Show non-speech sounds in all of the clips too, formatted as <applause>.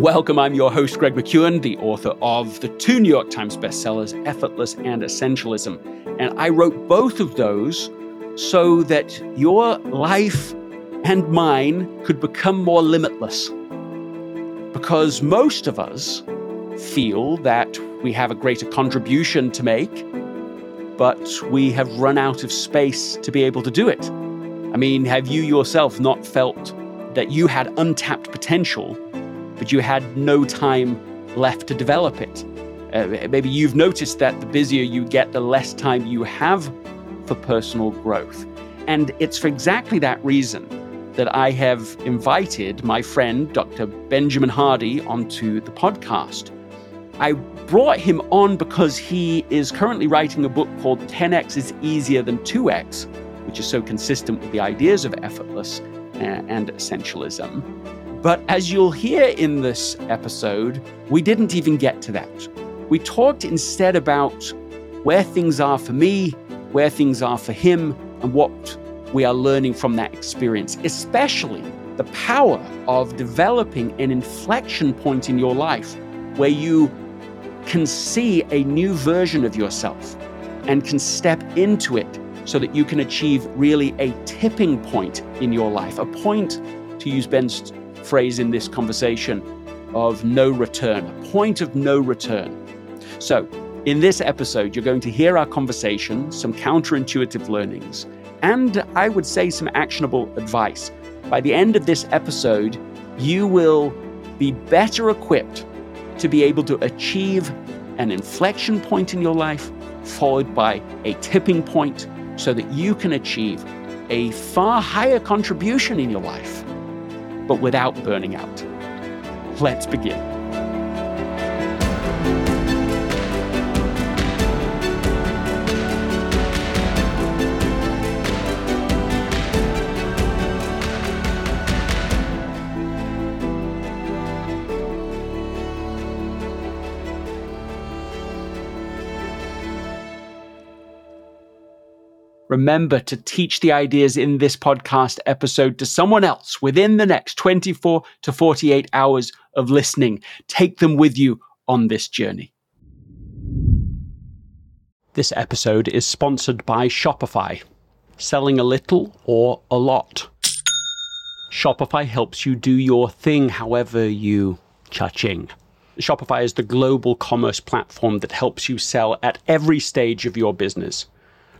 Welcome. I'm your host, Greg McKeown, the author of the two New York Times bestsellers, Effortless and Essentialism. And I wrote both of those so that your life and mine could become more limitless. Because most of us feel that we have a greater contribution to make, but we have run out of space to be able to do it. I mean, have you yourself not felt that you had untapped potential, but you had no time left to develop it? Uh, maybe you've noticed that the busier you get, the less time you have for personal growth. And it's for exactly that reason that I have invited my friend, Dr. Benjamin Hardy, onto the podcast. I brought him on because he is currently writing a book called 10x is Easier Than 2x, which is so consistent with the ideas of effortless and essentialism. But as you'll hear in this episode, we didn't even get to that. We talked instead about where things are for me, where things are for him, and what we are learning from that experience, especially the power of developing an inflection point in your life where you can see a new version of yourself and can step into it so that you can achieve really a tipping point in your life, a point, to use Ben's phrase in this conversation, of no return, a point of no return. So, in this episode, you're going to hear our conversation, some counterintuitive learnings, and I would say some actionable advice. By the end of this episode, you will be better equipped to be able to achieve an inflection point in your life, followed by a tipping point, so that you can achieve a far higher contribution in your life, but without burning out. Let's begin. Remember to teach the ideas in this podcast episode to someone else within the next 24 to 48 hours of listening. Take them with you on this journey. This episode is sponsored by Shopify. Selling a little or a lot. Shopify helps you do your thing however you cha-ching. Shopify is the global commerce platform that helps you sell at every stage of your business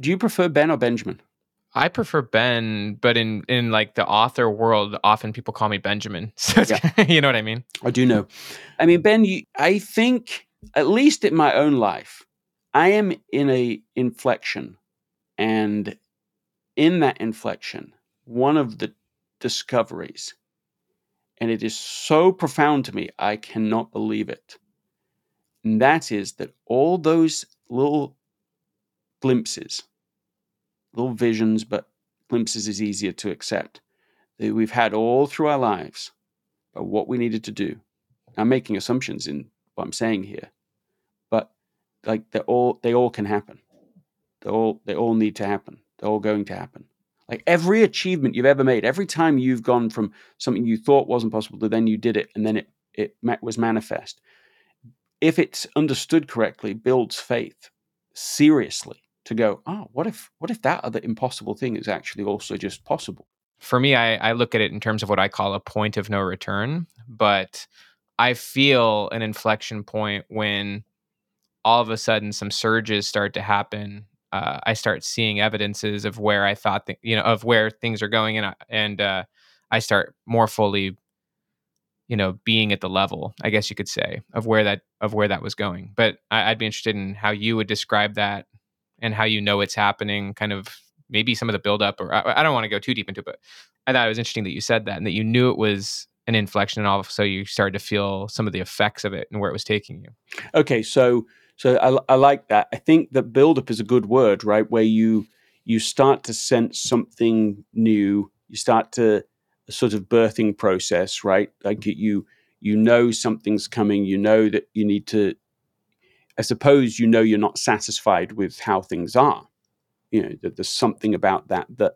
Do you prefer Ben or Benjamin? I prefer Ben, but in in like the author world, often people call me Benjamin. <laughs> So yeah. you know what I mean? I do know. I mean, Ben, you, I think at least in my own life, I am in a inflection, and in that inflection, one of the discoveries, and it is so profound to me, I cannot believe it. And that is that all those little glimpses little visions, but glimpses is easier to accept. That we've had all through our lives about what we needed to do. I'm making assumptions in what I'm saying here, but like they all they all can happen. They all they all need to happen. They're all going to happen. Like every achievement you've ever made, every time you've gone from something you thought wasn't possible to then you did it, and then it it was manifest. If it's understood correctly, builds faith seriously to go, oh, what if what if that other impossible thing is actually also just possible? For me, I, I look at it in terms of what I call a point of no return, but I feel an inflection point when all of a sudden some surges start to happen. Uh, I start seeing evidences of where I thought, th- you know, of where things are going, and and uh, I start more fully, you know, being at the level, I guess you could say, of where that of where that was going. But I, I'd be interested in how you would describe that and how you know it's happening, kind of maybe some of the buildup, or I, I don't want to go too deep into it, but I thought it was interesting that you said that and that you knew it was an inflection and all so you started to feel some of the effects of it and where it was taking you. Okay, so so I, I like that. I think that buildup is a good word, right? Where you you start to sense something new. You start to a sort of birthing process, right? Like you you know something's coming. You know that you need to I suppose you know you're not satisfied with how things are. You know that there's something about that that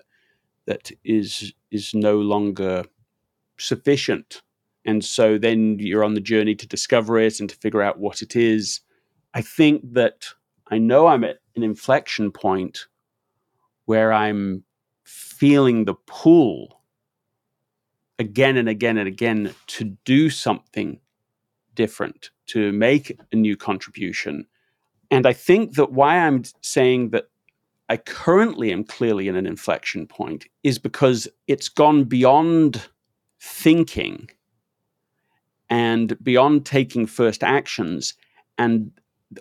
that is is no longer sufficient, and so then you're on the journey to discover it and to figure out what it is. I think that I know I'm at an inflection point where I'm feeling the pull again and again and again to do something different, to make a new contribution. And I think that why I'm saying that I currently am clearly in an inflection point is because it's gone beyond thinking and beyond taking first actions. And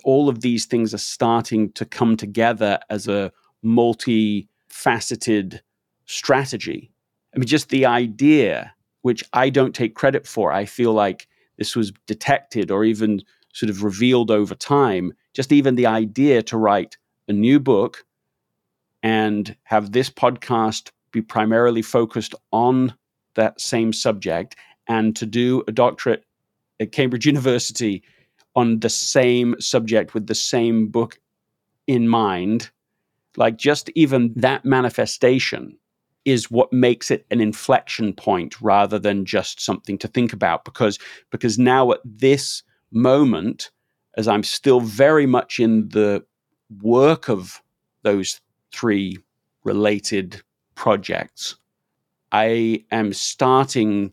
all of these things are starting to come together as a multifaceted strategy. I mean, just the idea, which I don't take credit for, I feel like this was detected or even sort of revealed over time. Just even the idea to write a new book and have this podcast be primarily focused on that same subject and to do a doctorate at Cambridge <laughs> University on the same subject with the same book in mind. Like just even that manifestation is what makes it an inflection point rather than just something to think about because because now at this moment as i'm still very much in the work of those three related projects i am starting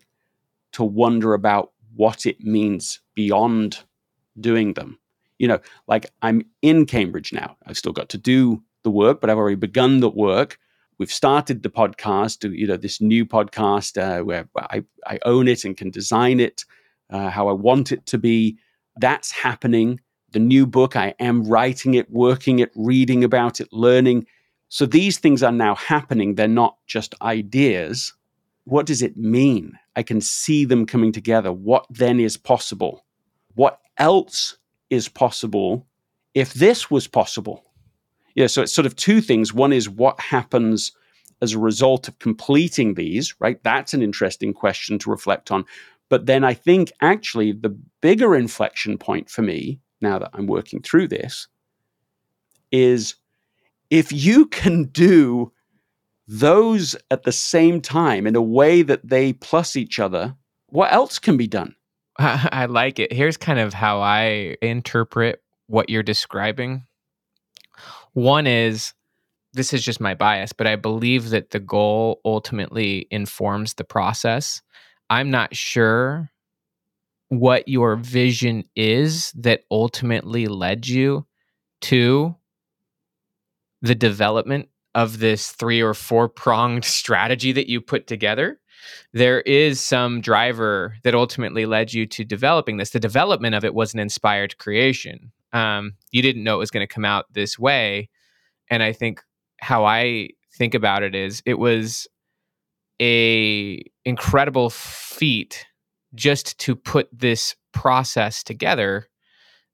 to wonder about what it means beyond doing them. You know like i'm in cambridge now. I've still got to do the work but i've already begun the work we've started the podcast, you know, this new podcast uh, where I, I own it and can design it uh, how I want it to be. That's happening. The new book, I am writing it, working it, reading about it, learning. So these things are now happening. They're not just ideas. What does it mean? I can see them coming together. What then is possible? What else is possible if this was possible? Yeah, so it's sort of two things. One is what happens as a result of completing these, right? That's an interesting question to reflect on. But then I think actually the bigger inflection point for me, now that I'm working through this, is if you can do those at the same time in a way that they plus each other, what else can be done? <laughs> I like it. Here's kind of how I interpret what you're describing one is this is just my bias, but I believe that the goal ultimately informs the process. I'm not sure what your vision is that ultimately led you to the development of this three or four pronged <laughs> strategy that you put together. There is some driver that ultimately led you to developing this. The development of it was an inspired creation um, you didn't know it was going to come out this way. And i think how i think about it is it was a incredible feat just to put this process together.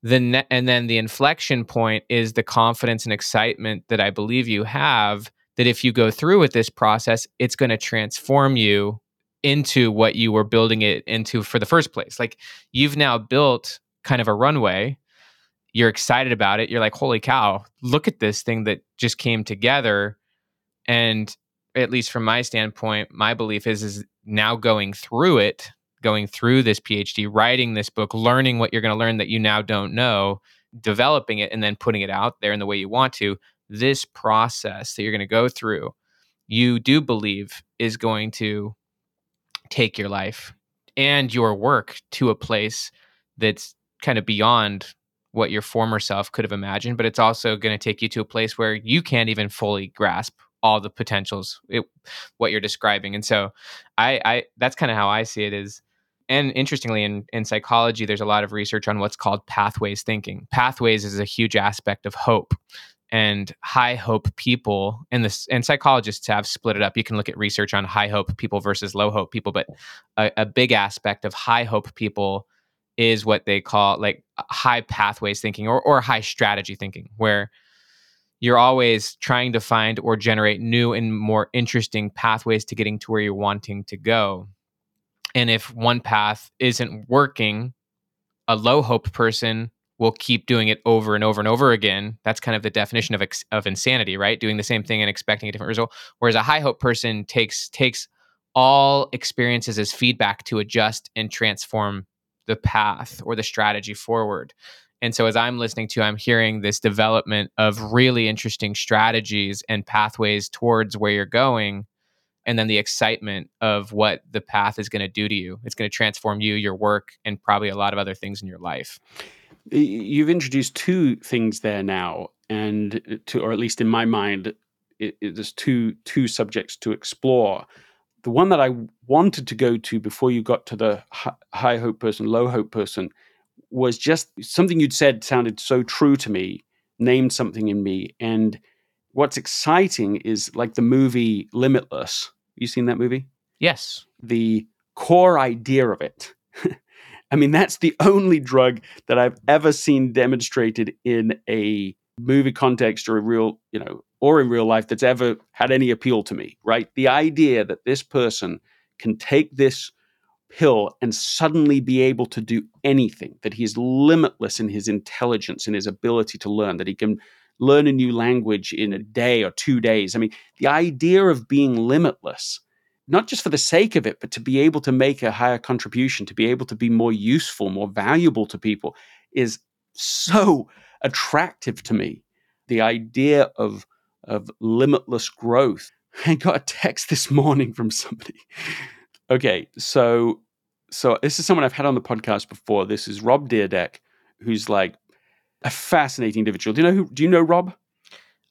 The ne- and then the inflection point is the confidence and excitement that I believe you have that if you go through with this process it's going to transform you into what you were building it into for the first place. Like you've now built kind of a runway you're excited about it you're like holy cow look at this thing that just came together and at least from my standpoint my belief is is now going through it going through this PhD, writing this book, learning what you're going to learn that you now don't know, developing it, and then putting it out there in the way you want to. This process that you're going to go through, you do believe is going to take your life and your work to a place that's kind of beyond what your former self could have imagined, but it's also going to take you to a place where you can't even fully grasp all the potentials it, what you're describing and so i i that's kind of how i see it is and interestingly in, in psychology there's a lot of research on what's called pathways thinking. Pathways is a huge aspect of hope and high hope people and this and psychologists have split it up. You can look at research on high hope people versus low hope people but a, a big aspect of high hope people is what they call like high pathways thinking or, or high strategy thinking where you're always trying to find or generate new and more interesting pathways to getting to where you're wanting to go and if one path isn't working, a low hope person will keep doing it over and over and over again. That's kind of the definition of ex- of insanity, right? Doing the same thing and expecting a different result. Whereas a high hope person takes takes all experiences as feedback to adjust and transform the path or the strategy forward. And so as I'm listening to, I'm hearing this development of really interesting strategies and pathways towards where you're going and then the excitement of what the path is going to do to you. It's going to transform you, your work, and probably a lot of other things in your life. You've introduced two things there now, and to, or at least in my mind, it, it, there's two two subjects to explore. The one that I wanted to go to before you got to the high hope person, low hope person, was just something you'd said sounded so true to me, named something in me, and what's exciting is like the movie Limitless you seen that movie? Yes. The core idea of it. <laughs> I mean, that's the only drug that I've ever seen demonstrated in a movie context or a real, you know, or in real life that's ever had any appeal to me, right? The idea that this person can take this pill and suddenly be able to do anything, that he is limitless in his intelligence and his ability to learn, that he can learn a new language in a day or two days. I mean, the idea of being limitless, not just for the sake of it, but to be able to make a higher contribution, to be able to be more useful, more valuable to people, is so attractive to me. The idea of, of limitless growth. <laughs> I got a text this morning from somebody. <laughs> okay, so so this is someone I've had on the podcast before. This is Rob Dyrdek, who's like a fascinating individual. Do you know who? Do you know Rob?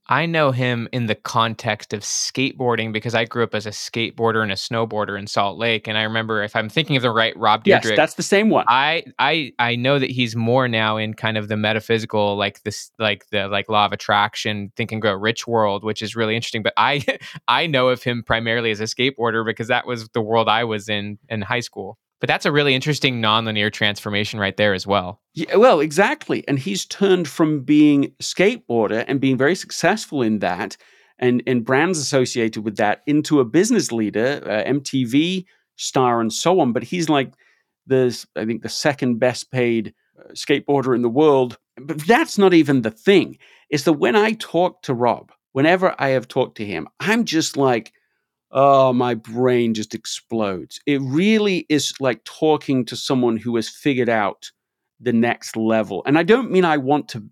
I know him in the context of skateboarding because I grew up as a skateboarder and a snowboarder in Salt Lake, and I remember if I'm thinking of the right Rob Dyrdek, yes, that's the same one. I I I know that he's more now in kind of the metaphysical, like this, like the like law of attraction, think and grow rich world, which is really interesting. But I <laughs> I know of him primarily as a skateboarder because that was the world I was in in high school. But that's a really interesting nonlinear transformation right there as well. Yeah, well, exactly. And he's turned from being skateboarder and being very successful in that and, and brands associated with that into a business leader, uh, MTV star, and so on. But he's like the, I think, the second best paid uh, skateboarder in the world. But that's not even the thing. Is that when I talk to Rob, whenever I have talked to him, I'm just like, oh, my brain just explodes. It really is like talking to someone who has figured out the next level. And I don't mean I want to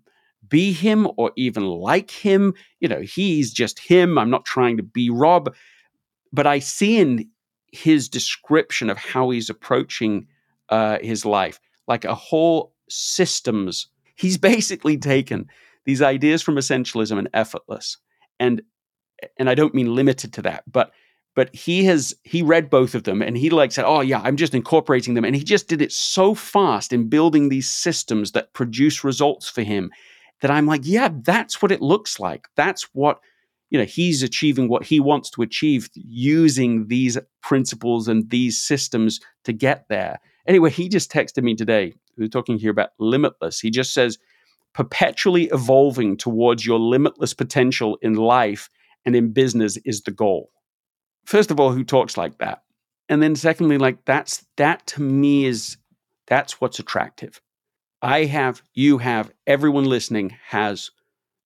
be him or even like him. You know, he's just him. I'm not trying to be Rob. But I see in his description of how he's approaching uh, his life like a whole systems. He's <laughs> basically taken these ideas from essentialism and effortless and and I don't mean limited to that, but but he has he read both of them and he like said oh yeah i'm just incorporating them. And he just did it so fast in building these systems that produce results for him that i'm like yeah that's what it looks like. That's what you know he's achieving what he wants to achieve using these principles and these systems to get there. Anyway he just texted me today we are talking here about limitless. He just says perpetually evolving towards your limitless potential in life and in business is the goal first of all, who talks like that? And then secondly, like that's that to me is that's what's attractive. I have, you have, everyone listening has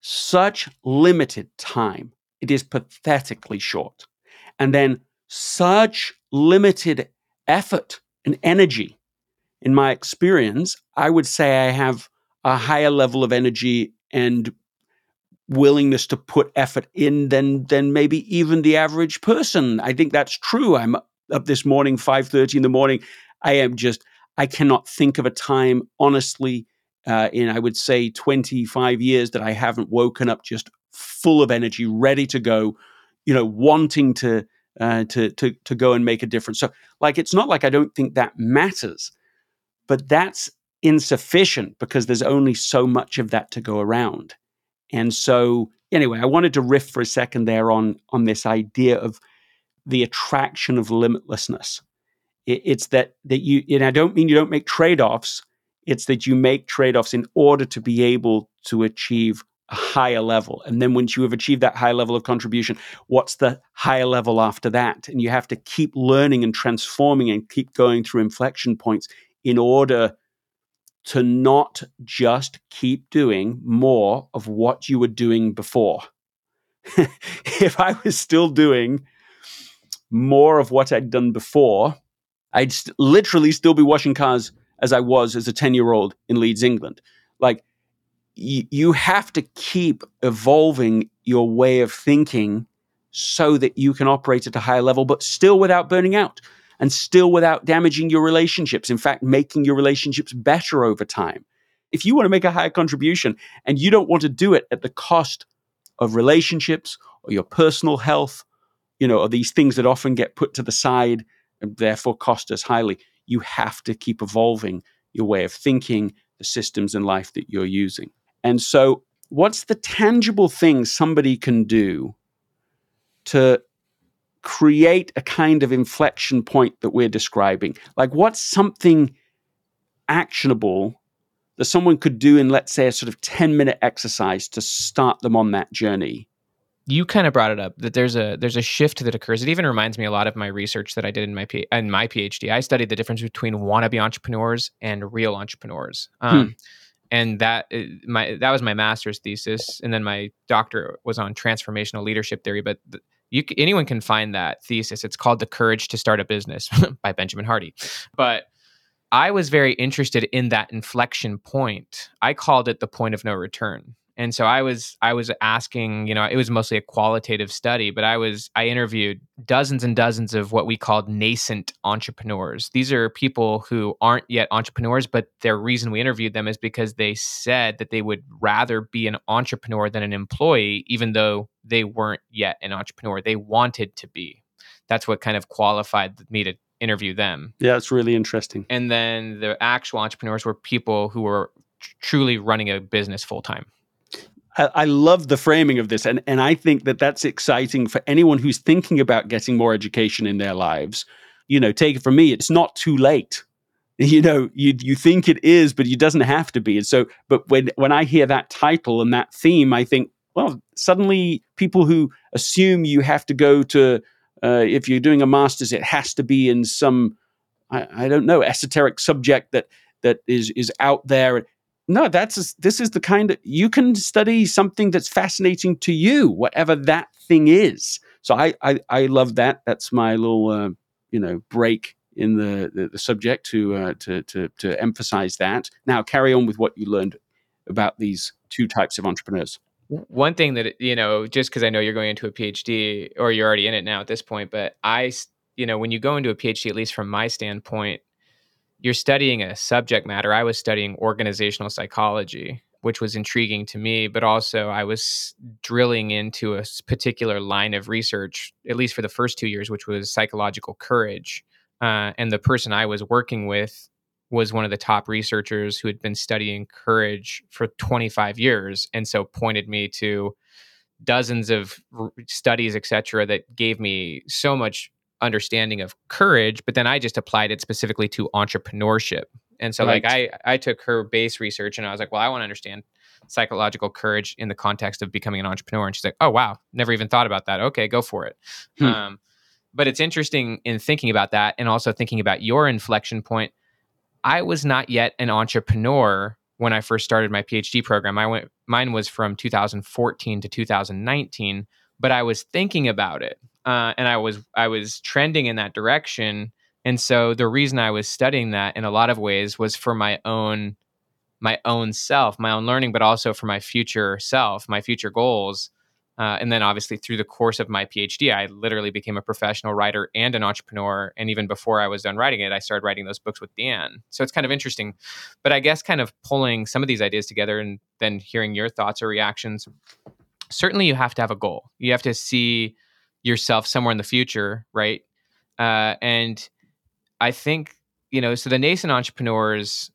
such limited time. It is pathetically short. And then such limited effort and energy. In my experience, I would say I have a higher level of energy and willingness to put effort in than than maybe even the average person. I think that's true. I'm up this morning, 5:30 in the morning. I am just I cannot think of a time honestly uh, in I would say 25 years that I haven't woken up just full of energy, ready to go, you know, wanting to uh, to to to go and make a difference. So like it's not like I don't think that matters, but that's insufficient because there's only so much of that to go around. And so, anyway, I wanted to riff for a second there on on this idea of the attraction of limitlessness. It, it's that that you, and I don't mean you don't make trade offs. It's that you make trade offs in order to be able to achieve a higher level. And then once you have achieved that high level of contribution, what's the higher level after that? And you have to keep learning and transforming and keep going through inflection points in order to not just keep doing more of what you were doing before. <laughs> if I was still doing more of what I'd done before, I'd st- literally still be washing cars as I was as a 10 year old in Leeds, England. Like, y- you have to keep evolving your way of thinking so that you can operate at a higher level, but still without burning out and still without damaging your relationships. In fact, making your relationships better over time. If you want to make a higher contribution and you don't want to do it at the cost of relationships or your personal health, you know, or these things that often get put to the side and therefore cost us highly, you have to keep evolving your way of thinking, the systems in life that you're using. And so, what's the tangible thing somebody can do to create a kind of inflection point that we're describing? Like, what's something actionable that someone could do in, let's say, a sort of 10 minute exercise to start them on that journey? You kind of brought it up that there's a there's a shift that occurs. It even reminds me a lot of my research that I did in my P, in my PhD. I studied the difference between wannabe entrepreneurs and real entrepreneurs. Um, hmm and that uh, my that was my master's thesis and then my doctor was on transformational leadership theory but you anyone can find that thesis. It's called "The Courage to Start a Business" <laughs> by Benjamin Hardy. But I was very interested in that inflection point. I called it the point of no return and so i was i was asking you know it was mostly a qualitative study but i was i interviewed dozens and dozens of what we called nascent entrepreneurs. These are people who aren't yet entrepreneurs but the reason we interviewed them is because they said that they would rather be an entrepreneur than an employee even though they weren't yet an entrepreneur. They wanted to be. That's what kind of qualified me to interview them. Yeah it's really interesting. And then the actual entrepreneurs were people who were truly running a business full time I, I love the framing of this, and and I think that that's exciting for anyone who's thinking about getting more education in their lives. You know, take it from me, it's not too late. <laughs> You know, you you think it is, but it doesn't have to be. And so, but when when I hear that title and that theme, I think, well, suddenly people who assume you have to go to uh, if you're doing a master's, it has to be in some I, I don't know esoteric subject that that is is out there no that's this is the kind of you can study something that's fascinating to you whatever that thing is. So i i, I love that. That's my little uh, you know break in the, the, the subject to, uh, to to to emphasize that. Now carry on with what you learned about these two types of entrepreneurs. One thing that you know just because i know you're going into a phd or you're already in it now at this point but i you know when you go into a phd at least from my standpoint you're studying a subject matter. I was studying organizational psychology. which was intriguing to me, but also I was drilling into a particular line of research, at least for the first two years, which was psychological courage. Uh, and the person I was working with was one of the top researchers who had been studying courage for 25 years, and so pointed me to dozens of r- studies, et cetera, that gave me so much understanding of courage. But then I just applied it specifically to entrepreneurship. And so, right. like, I I took her base research, and I was like, well, I want to understand psychological courage in the context of becoming an entrepreneur. And she's like, oh wow, never even thought about that. Okay, go for it. Hmm. Um, but it's interesting in thinking about that and also thinking about your inflection point. I was not yet an entrepreneur when I first started my PhD program. I went mine was from 2014 to 2019, but I was thinking about it. Uh, and I was I was trending in that direction. And so the reason I was studying that in a lot of ways was for my own my own self, my own learning, but also for my future self, my future goals. Uh, and then obviously through the course of my PhD, I literally became a professional writer and an entrepreneur. And even before I was done writing it, I started writing those books with Dan. So it's kind of interesting. But I guess kind of pulling some of these ideas together and then hearing your thoughts or reactions, certainly you have to have a goal. You have to see yourself somewhere in the future, right? Uh, and I think, you know, so the nascent entrepreneurs,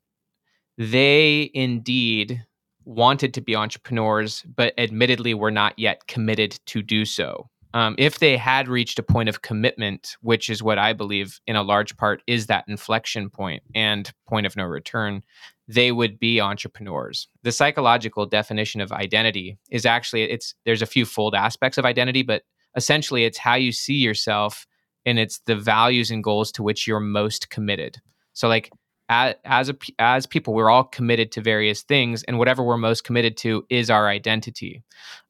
they indeed wanted to be entrepreneurs, but admittedly were not yet committed to do so. Um, if they had reached a point of commitment, which is what I believe in a large part is that inflection point and point of no return, they would be entrepreneurs. The psychological definition of identity is actually it's there's a few fold aspects of identity, but essentially it's how you see yourself and it's the values and goals to which you're most committed. So like as as, a, as people we're all committed to various things and whatever we're most committed to is our identity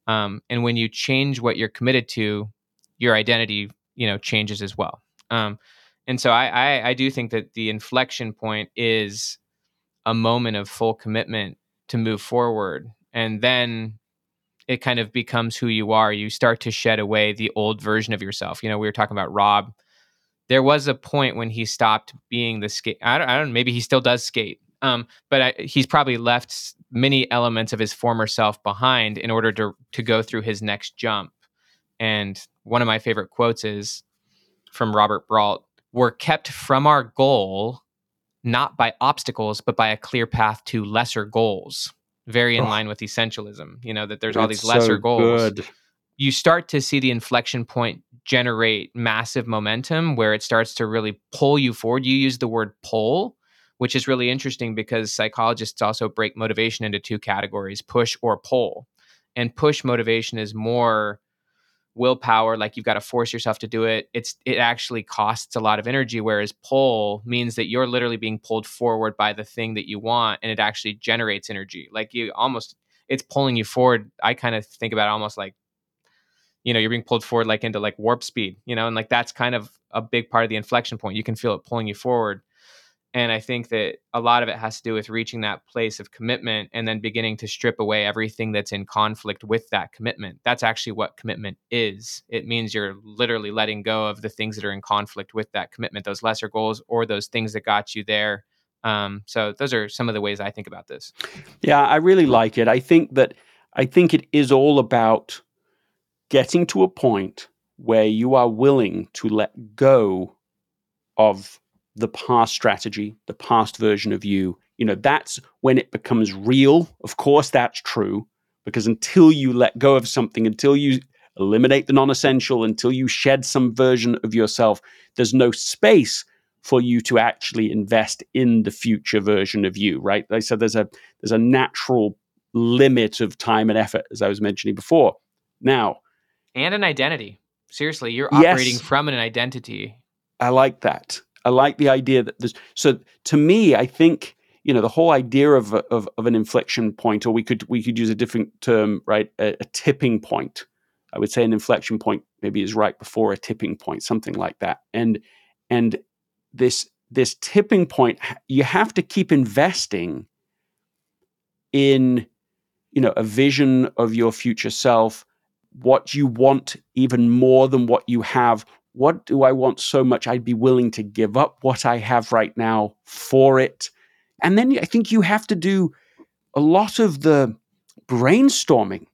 um, and when you change what you're committed to your identity you know changes as well um, and so I, I i do think that the inflection point is a moment of full commitment to move forward and then it kind of becomes who you are you start to shed away the old version of yourself you know we were talking about rob there was a point when he stopped being the skate. I don't, I don't maybe he still does skate. Um, but I, he's probably left many elements of his former self behind in order to to go through his next jump. And one of my favorite quotes is from Robert Brault: "We're kept from our goal not by obstacles, but by a clear path to lesser goals." Very in oh, line with essentialism. You know that there's all these lesser so goals. Good. You start to see the inflection point generate massive momentum where it starts to really pull you forward. You use the word pull, which is really interesting because psychologists also break motivation into two categories push or pull. And push motivation is more willpower like you've got to force yourself to do it it's it actually costs a lot of energy whereas pull means that you're literally being pulled forward by the thing that you want and it actually generates energy. Like you almost it's pulling you forward i kind of think about almost like you know you're being pulled forward like into like warp speed you know and like that's kind of a big part of the inflection point. You can feel it pulling you forward and i think that a lot of it has to do with reaching that place of commitment and then beginning to strip away everything that's in conflict with that commitment. That's actually what commitment is. It means you're literally letting go of the things that are in conflict with that commitment those lesser goals or those things that got you there. Um, so those are some of the ways i think about this. Yeah i really like it. I think that i think it is all about getting to a point where you are willing to let go of the past strategy, the past version of you, you know, that's when it becomes real. Of course, that's true, because until you let go of something, until you eliminate the non essential, until you shed some version of yourself, there's no space for you to actually invest in the future version of you, right? I said there's a there's a natural limit of time and effort, as I was mentioning before. Now, and an identity. Seriously, you're operating yes. from an identity. I like that. I like the idea that there's so to me, I think you know the whole idea of of, of an inflection point, or we could we could use a different term, right? A, a tipping point. I would say an inflection point maybe is right before a tipping point, something like that. And and this this tipping point, you have to keep investing in you know a vision of your future self what you want even more than what you have. What do I want so much? I'd be willing to give up what I have right now for it. And then I think you have to do a lot of the brainstorming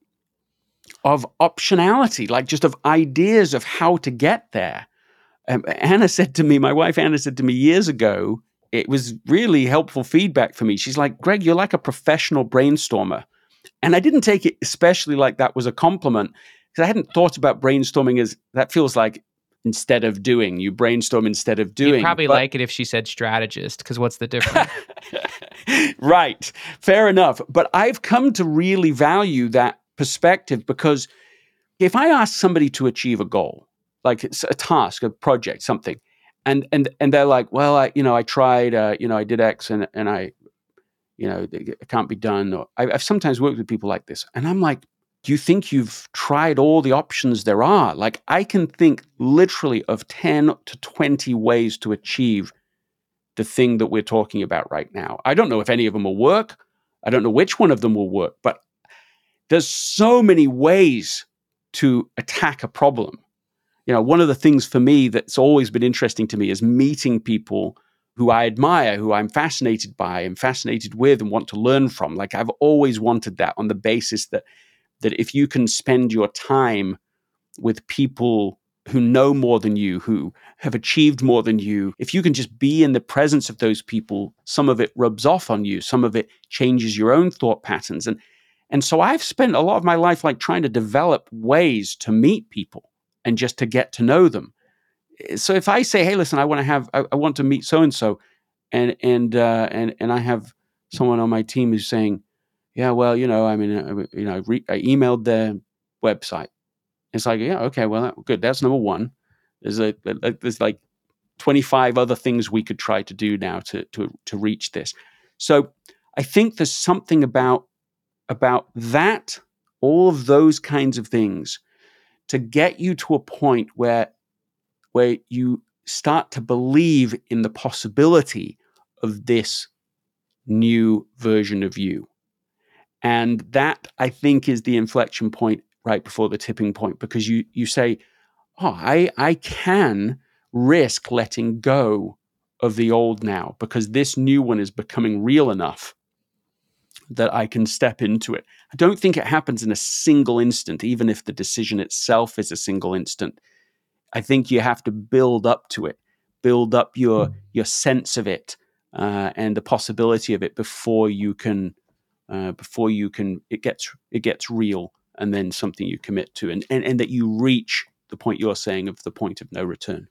of optionality, like just of ideas of how to get there. Um, Anna said to me, my wife Anna said to me years ago, it was really helpful feedback for me. She's like, Greg, you're like a professional brainstormer. And I didn't take it especially like that was a compliment because I hadn't thought about brainstorming as that feels like instead of doing. You brainstorm instead of doing. You'd probably but, like it if she said strategist, because what's the difference? <laughs> right. Fair enough. But I've come to really value that perspective because if I ask somebody to achieve a goal, like it's a task, a project, something, and and and they're like, well, I you know I tried, uh, you know I did X and and I, you know it can't be done. Or I, I've sometimes worked with people like this, and I'm like, you think you've tried all the options there are? Like, I can think literally of 10 to 20 ways to achieve the thing that we're talking about right now. I don't know if any of them will work. I don't know which one of them will work, but there's so many ways to attack a problem. You know, one of the things for me that's always been interesting to me is meeting people who I admire, who I'm fascinated by and fascinated with and want to learn from. Like I've always wanted that on the basis that that if you can spend your time with people who know more than you, who have achieved more than you, if you can just be in the presence of those people, some of it rubs off on you, some of it changes your own thought patterns. And and so I've spent a lot of my life like trying to develop ways to meet people and just to get to know them. So if I say, hey, listen, I want to have I, I want to meet so and so, and and uh, and and I have someone on my team who's saying, yeah, well, you know, I mean, uh, you know, re- I emailed their website. It's like, yeah, okay, well, that, good. That's number one. There's a, a, there's like 25 other things we could try to do now to to to reach this. So I think there's something about about that, all of those kinds of things, to get you to a point where where you start to believe in the possibility of this new version of you and that I think is the inflection point right before the tipping point because you you say, "Oh, I I can risk letting go of the old now because this new one is becoming real enough that I can step into it." I don't think it happens in a single instant even if the decision itself is a single instant. I think you have to build up to it, build up your hmm. your sense of it uh, and the possibility of it before you can uh, before you can it gets it gets real and then something you commit to and, and and that you reach the point you're saying of the point of no return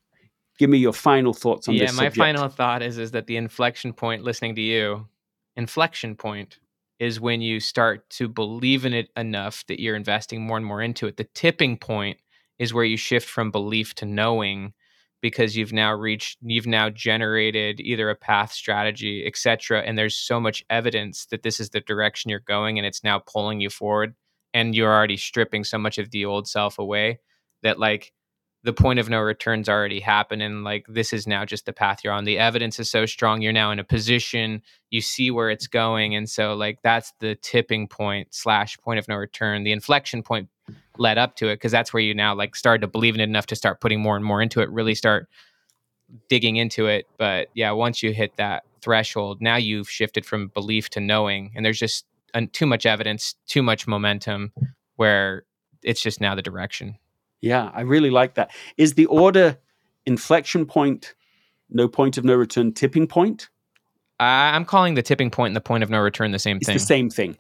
give me your final thoughts on yeah, this Yeah, my subject. final thought is is that the inflection point listening to you inflection point is when you start to believe in it enough that you're investing more and more into it the tipping point is where you shift from belief to knowing because you've now reached you've now generated either a path strategy etc and there's so much evidence that this is the direction you're going and it's now pulling you forward and you're already stripping so much of the old self away that like the point of no returns already happened and like this is now just the path you're on. The evidence is so strong you're now in a position you see where it's going and so like that's the tipping point slash point of no return the inflection point led up to it because that's where you now like started to believe in it enough to start putting more and more into it really start digging into it but yeah once you hit that threshold now you've shifted from belief to knowing and there's just too much evidence too much momentum where it's just now the direction yeah, I really like that. Is the order inflection point, no point of no return, tipping point? Uh, I'm calling the tipping point and the point of no return the same it's thing. It's the same thing.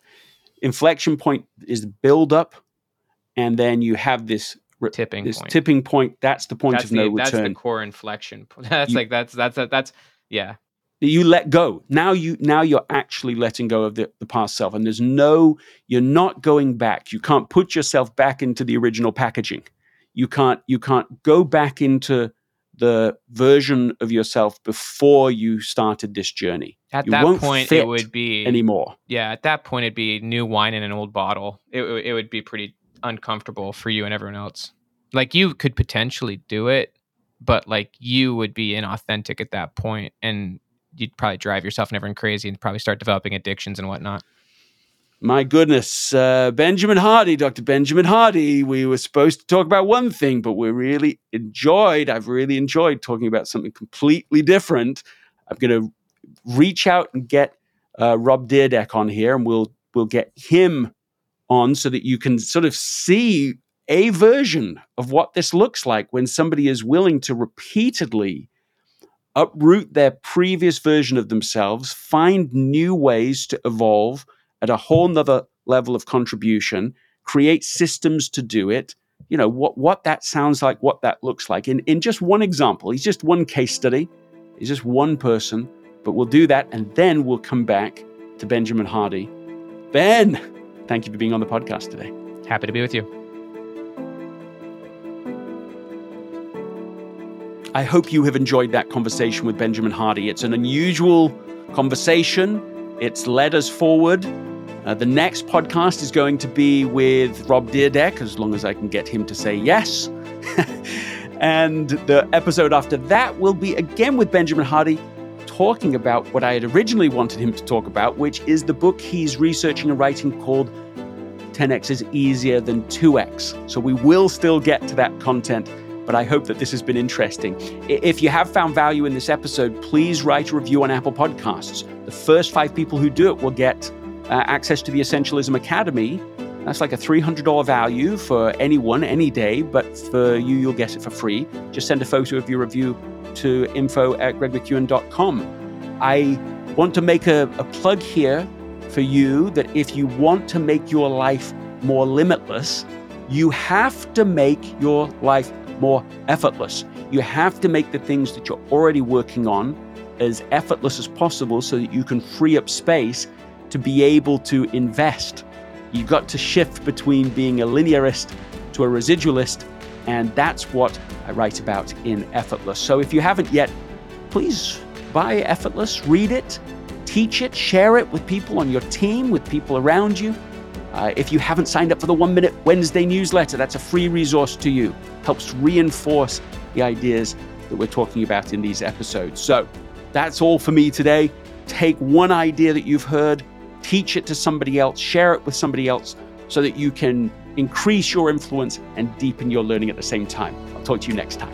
Inflection point is build up, and then you have this tipping this point. tipping point. That's the point that's of the, no return. That's the core inflection. <laughs> That's you, like that's that's that's yeah you let go now you now you're actually letting go of the, the past self and there's no you're not going back you can't put yourself back into the original packaging you can't you can't go back into the version of yourself before you started this journey. At you that point, it would be anymore. Yeah, at that point, it'd be new wine in an old bottle. It, it would be pretty uncomfortable for you and everyone else. Like you could potentially do it, but like you would be inauthentic at that point, and you'd probably drive yourself and everyone crazy, and probably start developing addictions and whatnot my goodness, uh, Benjamin Hardy, Dr. Benjamin Hardy. We were supposed to talk about one thing, but we really enjoyed, I've really enjoyed talking about something completely different. I'm going to reach out and get uh, Rob Dyrdek on here, and we'll we'll get him on so that you can sort of see a version of what this looks like when somebody is willing to repeatedly uproot their previous version of themselves, find new ways to evolve at a whole nother level of contribution, create systems to do it. You know, what, what that sounds like, what that looks like. In, in just one example, he's just one case study, he's just one person, but we'll do that and then we'll come back to Benjamin Hardy. Ben, thank you for being on the podcast today. Happy to be with you. I hope you have enjoyed that conversation with Benjamin Hardy. It's an unusual conversation, it's led us forward. Uh, the next podcast is going to be with Rob Dyrdek, as long as I can get him to say yes. <laughs> and the episode after that will be again with Benjamin Hardy, talking about what I had originally wanted him to talk about, which is the book he's researching and writing called 10x is easier than 2x. So we will still get to that content but I hope that this has been interesting. If you have found value in this episode, please write a review on Apple Podcasts. The first five people who do it will get uh, access to the Essentialism Academy. That's like a $300 value for anyone, any day, but for you, you'll get it for free. Just send a photo of your review to info at gregmckeown.com. I want to make a, a plug here for you that if you want to make your life more limitless, you have to make your life more effortless. You have to make the things that you're already working on as effortless as possible so that you can free up space to be able to invest. You've got to shift between being a linearist to a residualist, and that's what I write about in Effortless. So if you haven't yet, please buy Effortless, read it, teach it, share it with people on your team, with people around you. Uh, if you haven't signed up for the One Minute Wednesday newsletter, that's a free resource to you. Helps reinforce the ideas that we're talking about in these episodes. So that's all for me today. Take one idea that you've heard, teach it to somebody else, share it with somebody else so that you can increase your influence and deepen your learning at the same time. I'll talk to you next time.